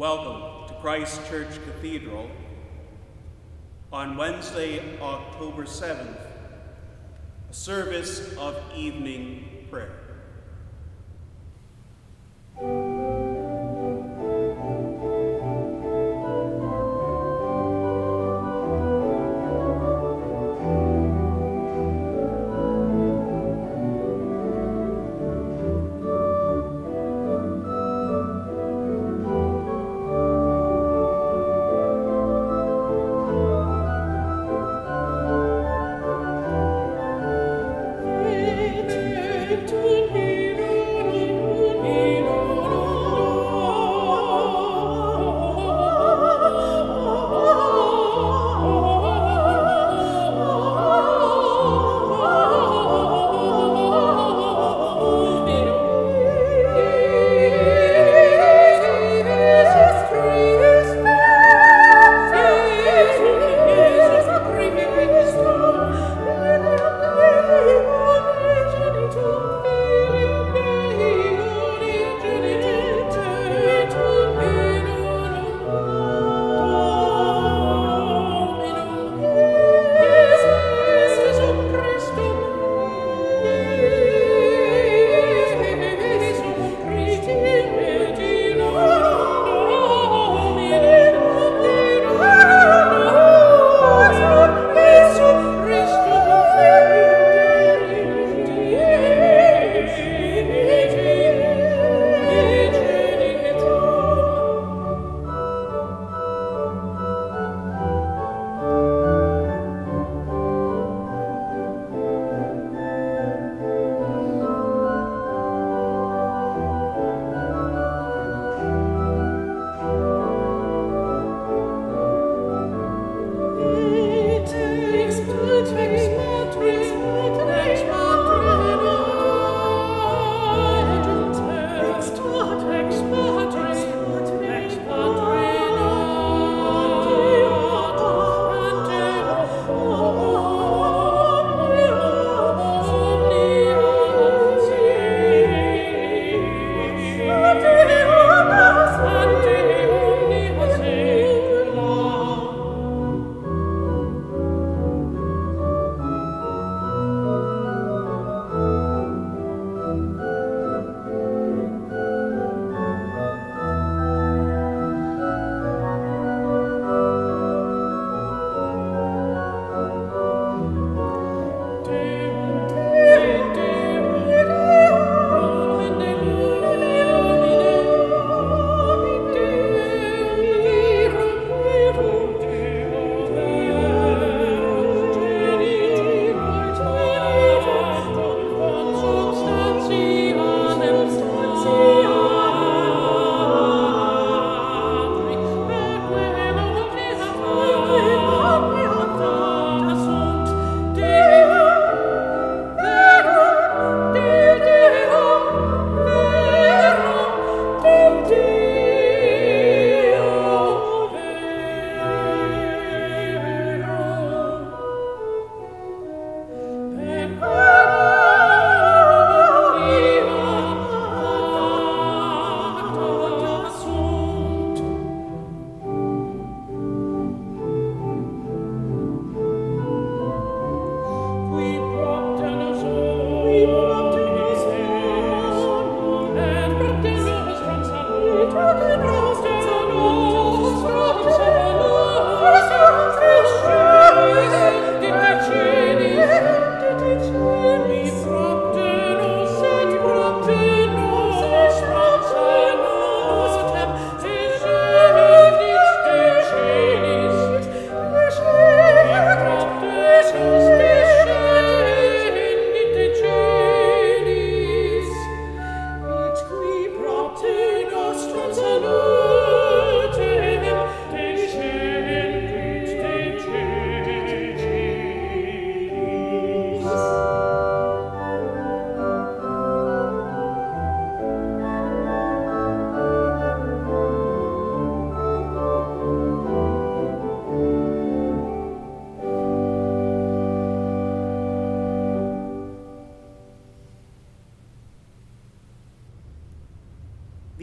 Welcome to Christ Church Cathedral on Wednesday, October 7th, a service of evening prayer.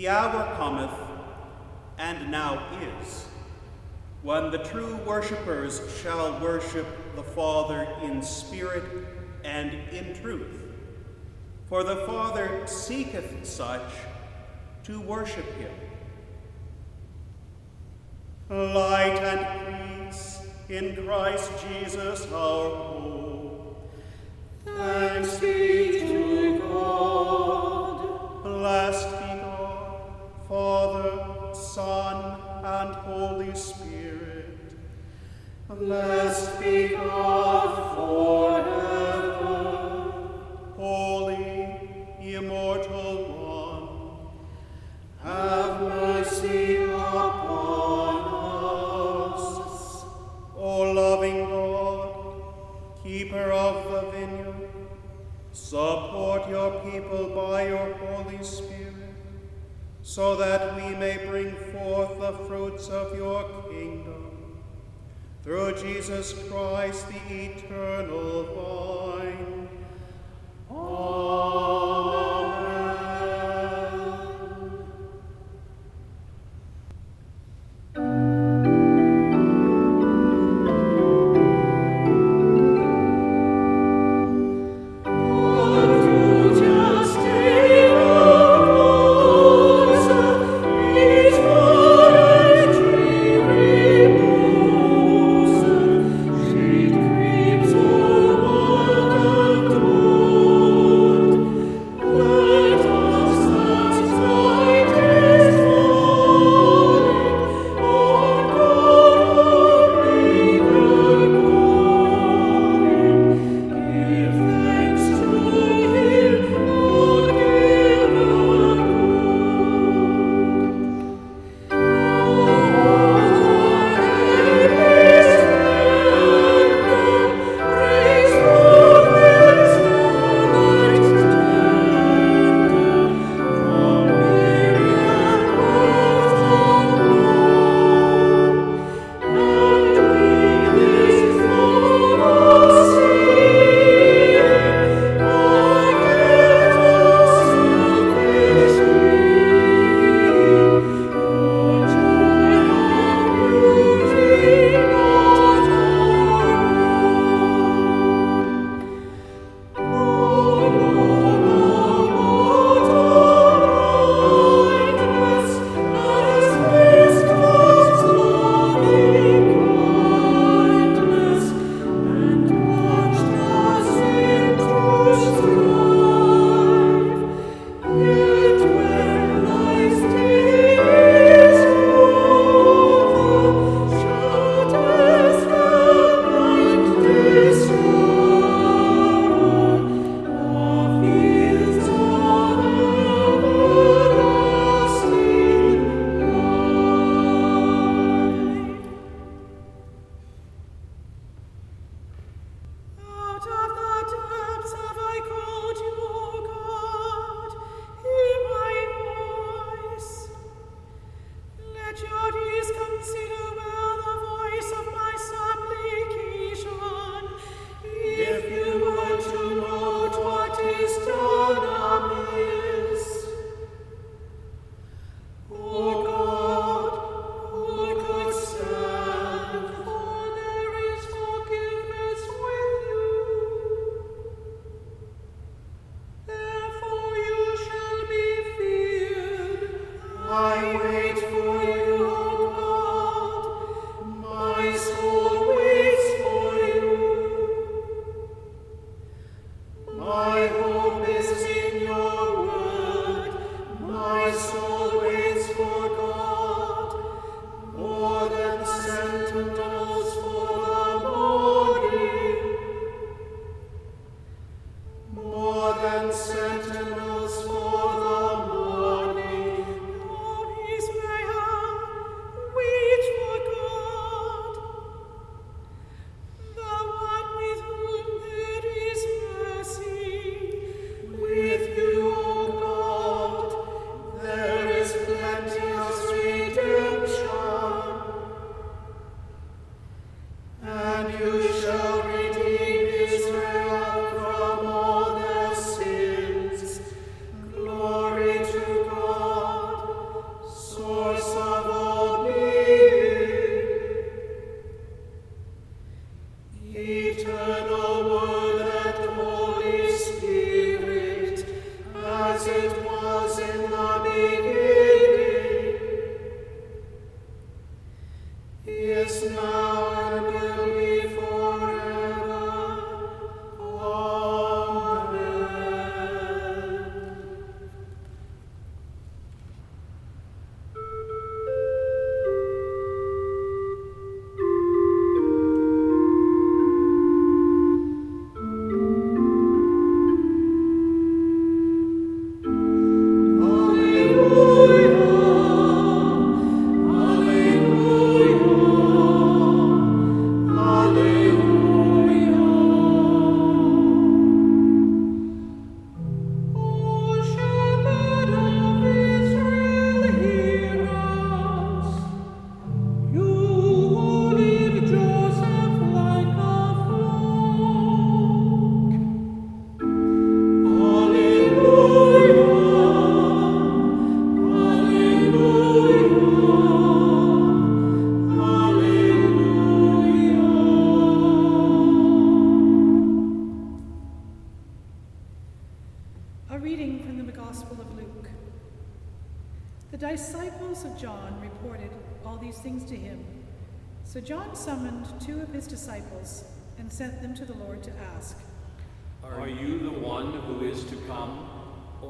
The hour cometh and now is, when the true worshippers shall worship the Father in spirit and in truth. For the Father seeketh such to worship him. Light and peace in Christ Jesus our hope. Thanks be Holy Spirit. Blessed be God forever. Holy, immortal one, Have mercy upon us. O loving God, keeper of the vineyard, support your people by your Holy Spirit, so that we may bring forth the fruits of your kingdom. Through Jesus Christ, the eternal vine.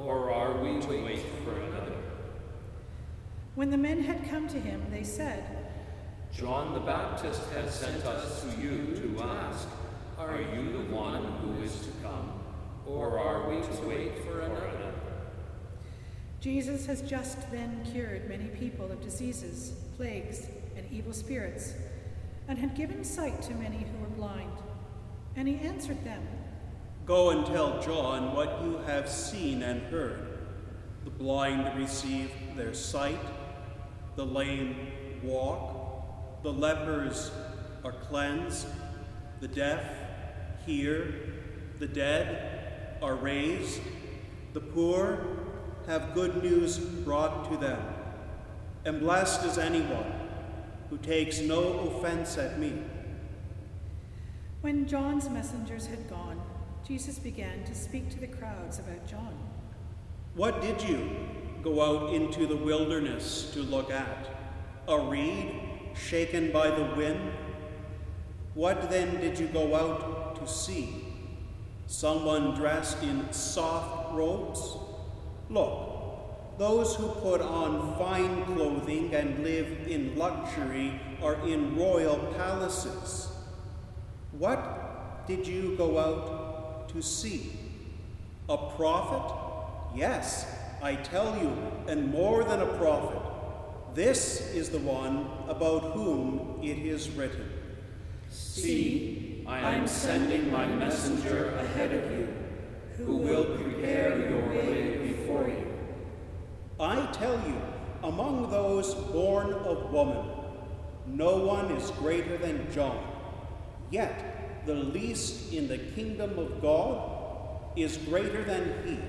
Or are we to wait for another? When the men had come to him, they said, John the Baptist has sent us to you to ask, Are you the one who is to come, or are we to wait for another? Jesus has just then cured many people of diseases, plagues, and evil spirits, and had given sight to many who were blind. And he answered them, Go and tell John what you have seen and heard. The blind receive their sight, the lame walk, the lepers are cleansed, the deaf hear, the dead are raised, the poor have good news brought to them. And blessed is anyone who takes no offense at me. When John's messengers had gone, Jesus began to speak to the crowds about John. What did you go out into the wilderness to look at? A reed shaken by the wind? What then did you go out to see? Someone dressed in soft robes? Look, those who put on fine clothing and live in luxury are in royal palaces. What did you go out to see? A prophet? Yes, I tell you, and more than a prophet. This is the one about whom it is written. See, I am sending my messenger ahead of you, who will prepare your way before you. I tell you, among those born of woman, no one is greater than John. Yet the least in the kingdom of God is greater than he.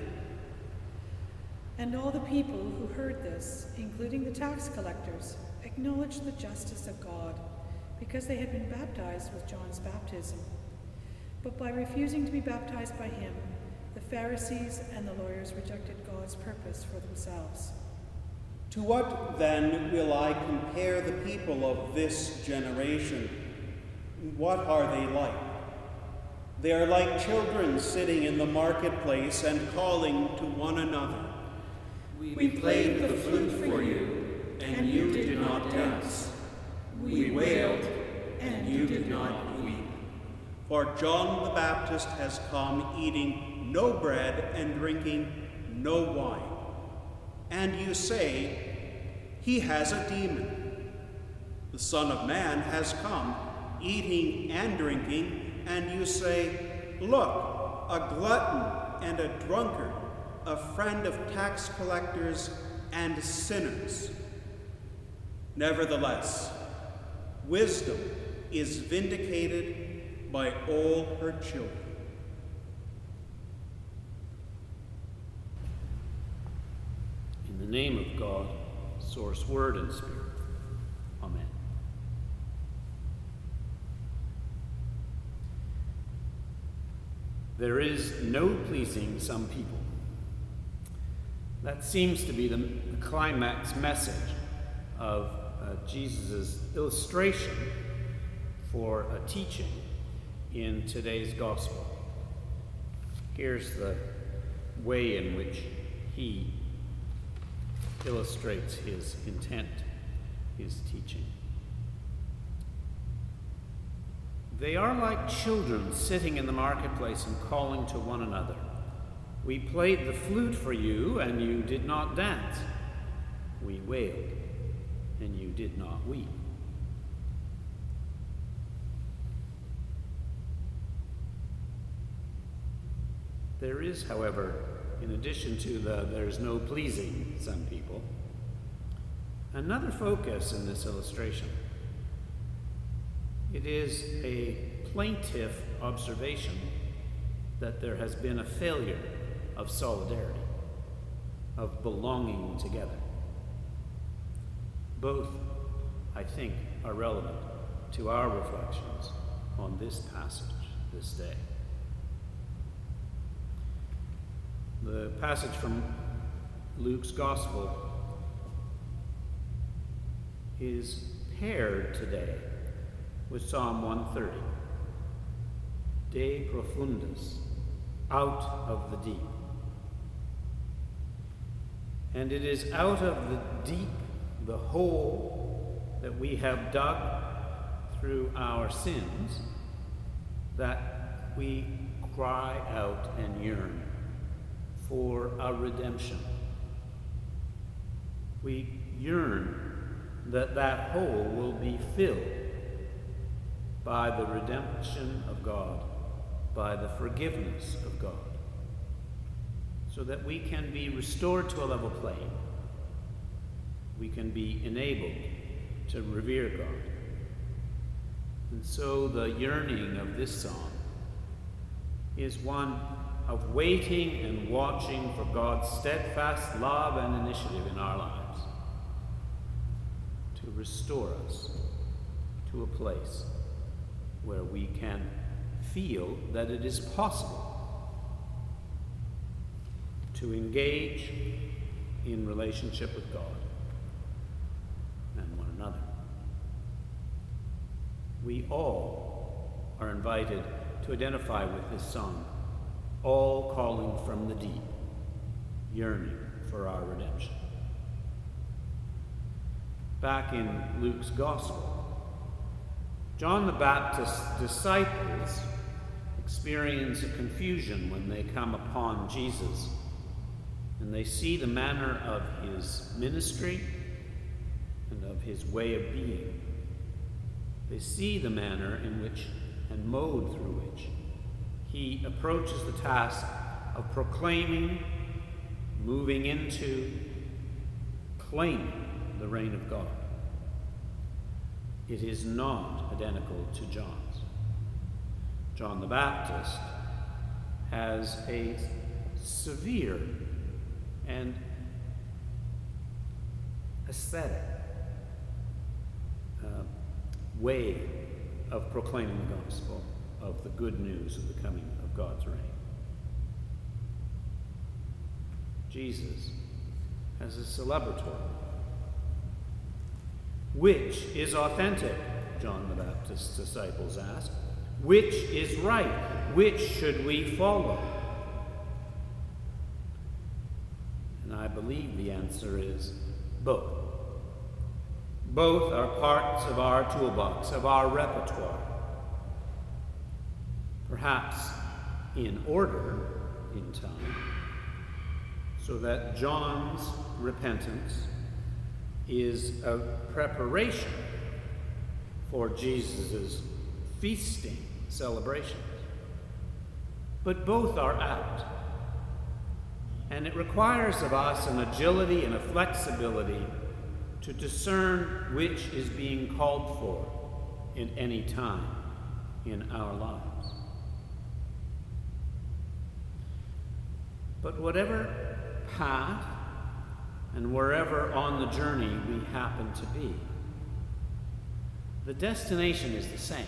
And all the people who heard this, including the tax collectors, acknowledged the justice of God because they had been baptized with John's baptism. But by refusing to be baptized by him, the Pharisees and the lawyers rejected God's purpose for themselves. To what then will I compare the people of this generation? What are they like? They are like children sitting in the marketplace and calling to one another. We played the flute for you, and you did not dance. We wailed, and you did not weep. For John the Baptist has come eating no bread and drinking no wine. And you say, He has a demon. The Son of Man has come eating and drinking, and you say, Look, a glutton and a drunkard, a friend of tax collectors and sinners. Nevertheless, wisdom is vindicated by all her children. In the name of God, source, word, and spirit. Amen. There is no pleasing some people. That seems to be the, climax message of uh, Jesus' illustration for a teaching in today's gospel. Here's the way in which he illustrates his intent, his teaching. They are like children sitting in the marketplace and calling to one another. We played the flute for you, and you did not dance. We wailed, and you did not weep. There is, however, in addition to the there's no pleasing some people, another focus in this illustration. It is a plaintive observation that there has been a failure of solidarity, of belonging together. Both, I think, are relevant to our reflections on this passage this day. The passage from Luke's Gospel is paired today with Psalm 130 De profundis, out of the deep. And it is out of the deep, the hole that we have dug through our sins, that we cry out and yearn for a redemption. We yearn that that hole will be filled by the redemption of God, by the forgiveness of God so that we can be restored to a level plane. We can be enabled to revere God. And so the yearning of this song is one of waiting and watching for God's steadfast love and initiative in our lives to restore us to a place where we can feel that it is possible to engage in relationship with God and one another. We all are invited to identify with this song, all calling from the deep, yearning for our redemption. Back in Luke's Gospel, John the Baptist's disciples experience a confusion when they come upon Jesus and they see the manner of his ministry and of his way of being. They see the manner in which and mode through which he approaches the task of proclaiming, moving into, claiming the reign of God. It is not identical to John's. John the Baptist has a severe and aesthetic uh, way of proclaiming the gospel of the good news of the coming of God's reign. Jesus has a celebratory. Which is authentic? John the Baptist's disciples ask. Which is right? Which should we follow? And I believe the answer is both. Both are parts of our toolbox, of our repertoire. Perhaps in order in time, so that John's repentance is a preparation for Jesus' feasting celebrations. But both are apt. And it requires of us an agility and a flexibility to discern which is being called for in any time in our lives. But whatever path and wherever on the journey we happen to be, the destination is the same.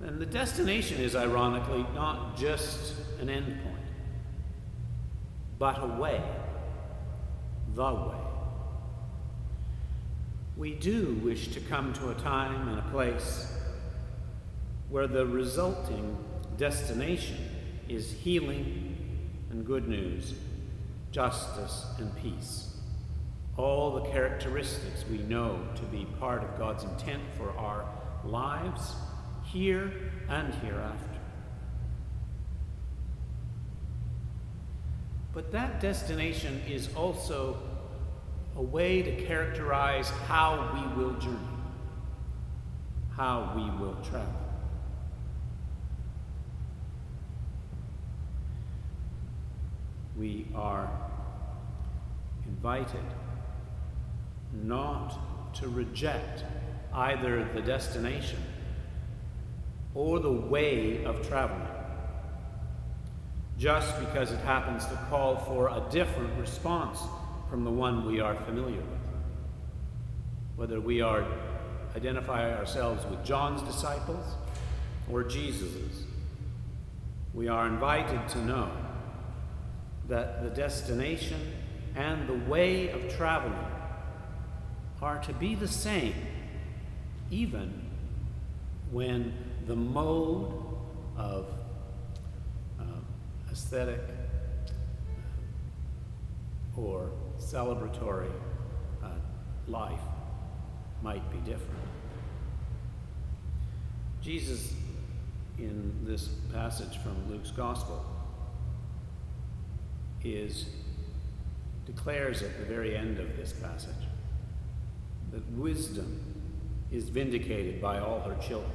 And the destination is, ironically, not just an endpoint but a way, the way. We do wish to come to a time and a place where the resulting destination is healing and good news, justice and peace. All the characteristics we know to be part of God's intent for our lives here and hereafter. But that destination is also a way to characterize how we will journey, how we will travel. We are invited not to reject either the destination or the way of traveling just because it happens to call for a different response from the one we are familiar with. Whether we are identify ourselves with John's disciples or Jesus's, we are invited to know that the destination and the way of traveling are to be the same, even when the mode of uh, aesthetic or celebratory uh, life might be different. Jesus, in this passage from Luke's Gospel, is declares at the very end of this passage that wisdom is vindicated by all her children.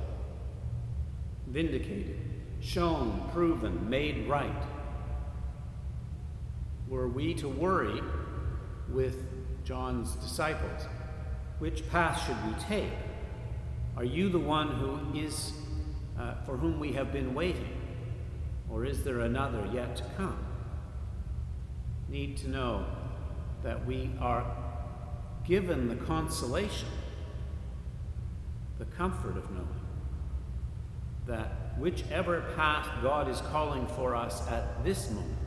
Vindicated, shown, proven, made right. Were we to worry with John's disciples, which path should we take? Are you the one who is uh, for whom we have been waiting, or is there another yet to come? Need to know that we are given the consolation, the comfort of knowing that whichever path God is calling for us at this moment,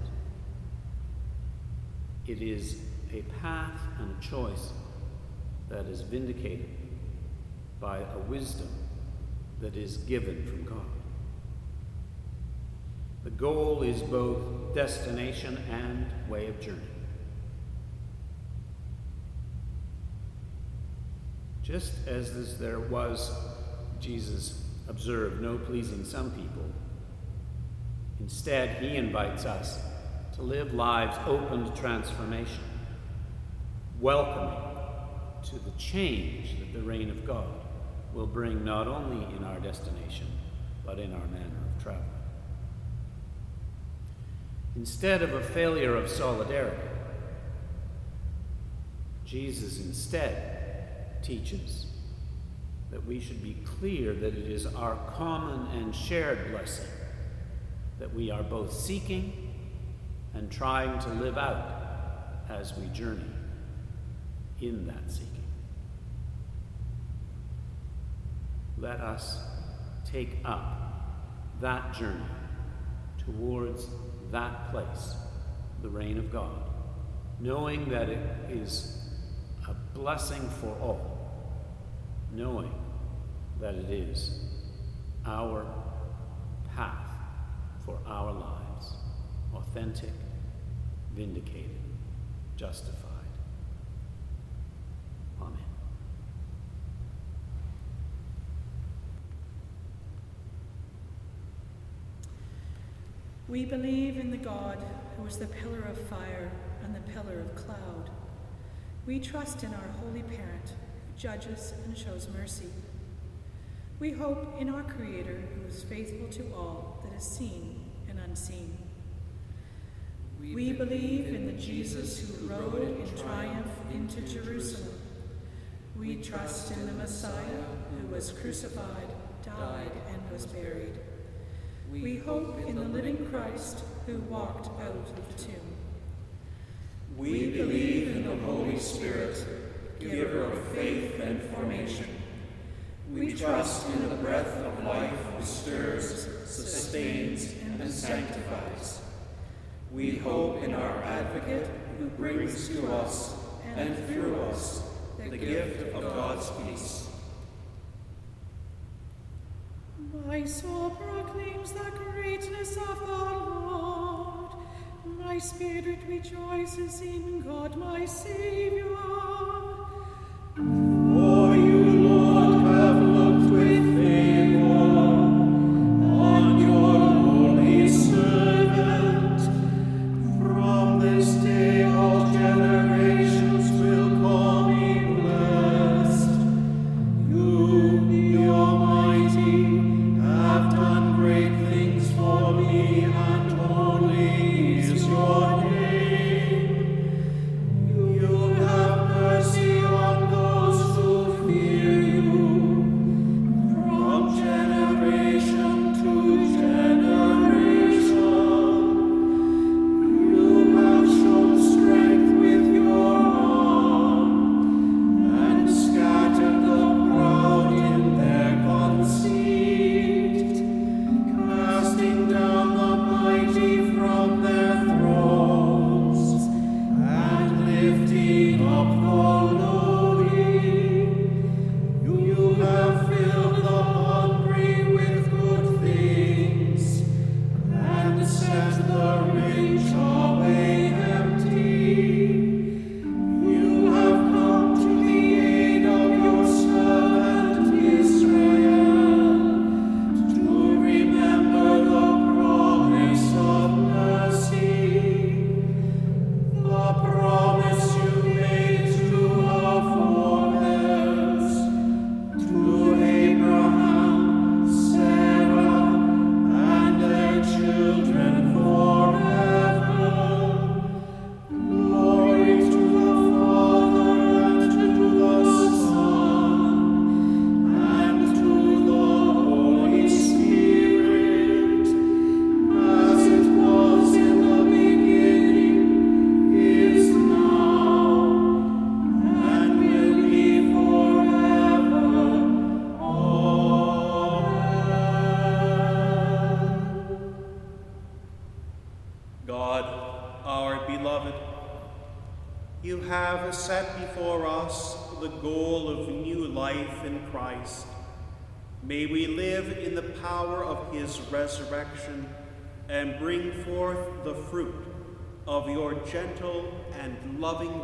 it is a path and a choice that is vindicated by a wisdom that is given from God. The goal is both destination and way of journey. Just as there was, Jesus observed, no pleasing some people, instead, he invites us to live lives open to transformation, welcoming to the change that the reign of God will bring not only in our destination, but in our manner of travel. Instead of a failure of solidarity, Jesus instead teaches that we should be clear that it is our common and shared blessing that we are both seeking and trying to live out as we journey in that seeking. Let us take up that journey towards that place, the reign of God, knowing that it is a blessing for all knowing that it is our path for our lives, authentic, vindicated, justified. Amen. We believe in the God who is the pillar of fire and the pillar of cloud. We trust in our Holy Parent judges, and shows mercy. We hope in our Creator, who is faithful to all that is seen and unseen. We believe in the Jesus who rode in triumph into Jerusalem. We trust in the Messiah who was crucified, died, and was buried. We hope in the living Christ who walked out of the tomb. We believe in the Holy Spirit giver of faith and formation. We trust in the breath of life who stirs, sustains, and sanctifies. We hope in our advocate who brings to us and through us the gift of God's peace. My soul proclaims the greatness of the Lord. My spirit rejoices in God my Saviour. For gentle and loving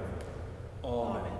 Amen.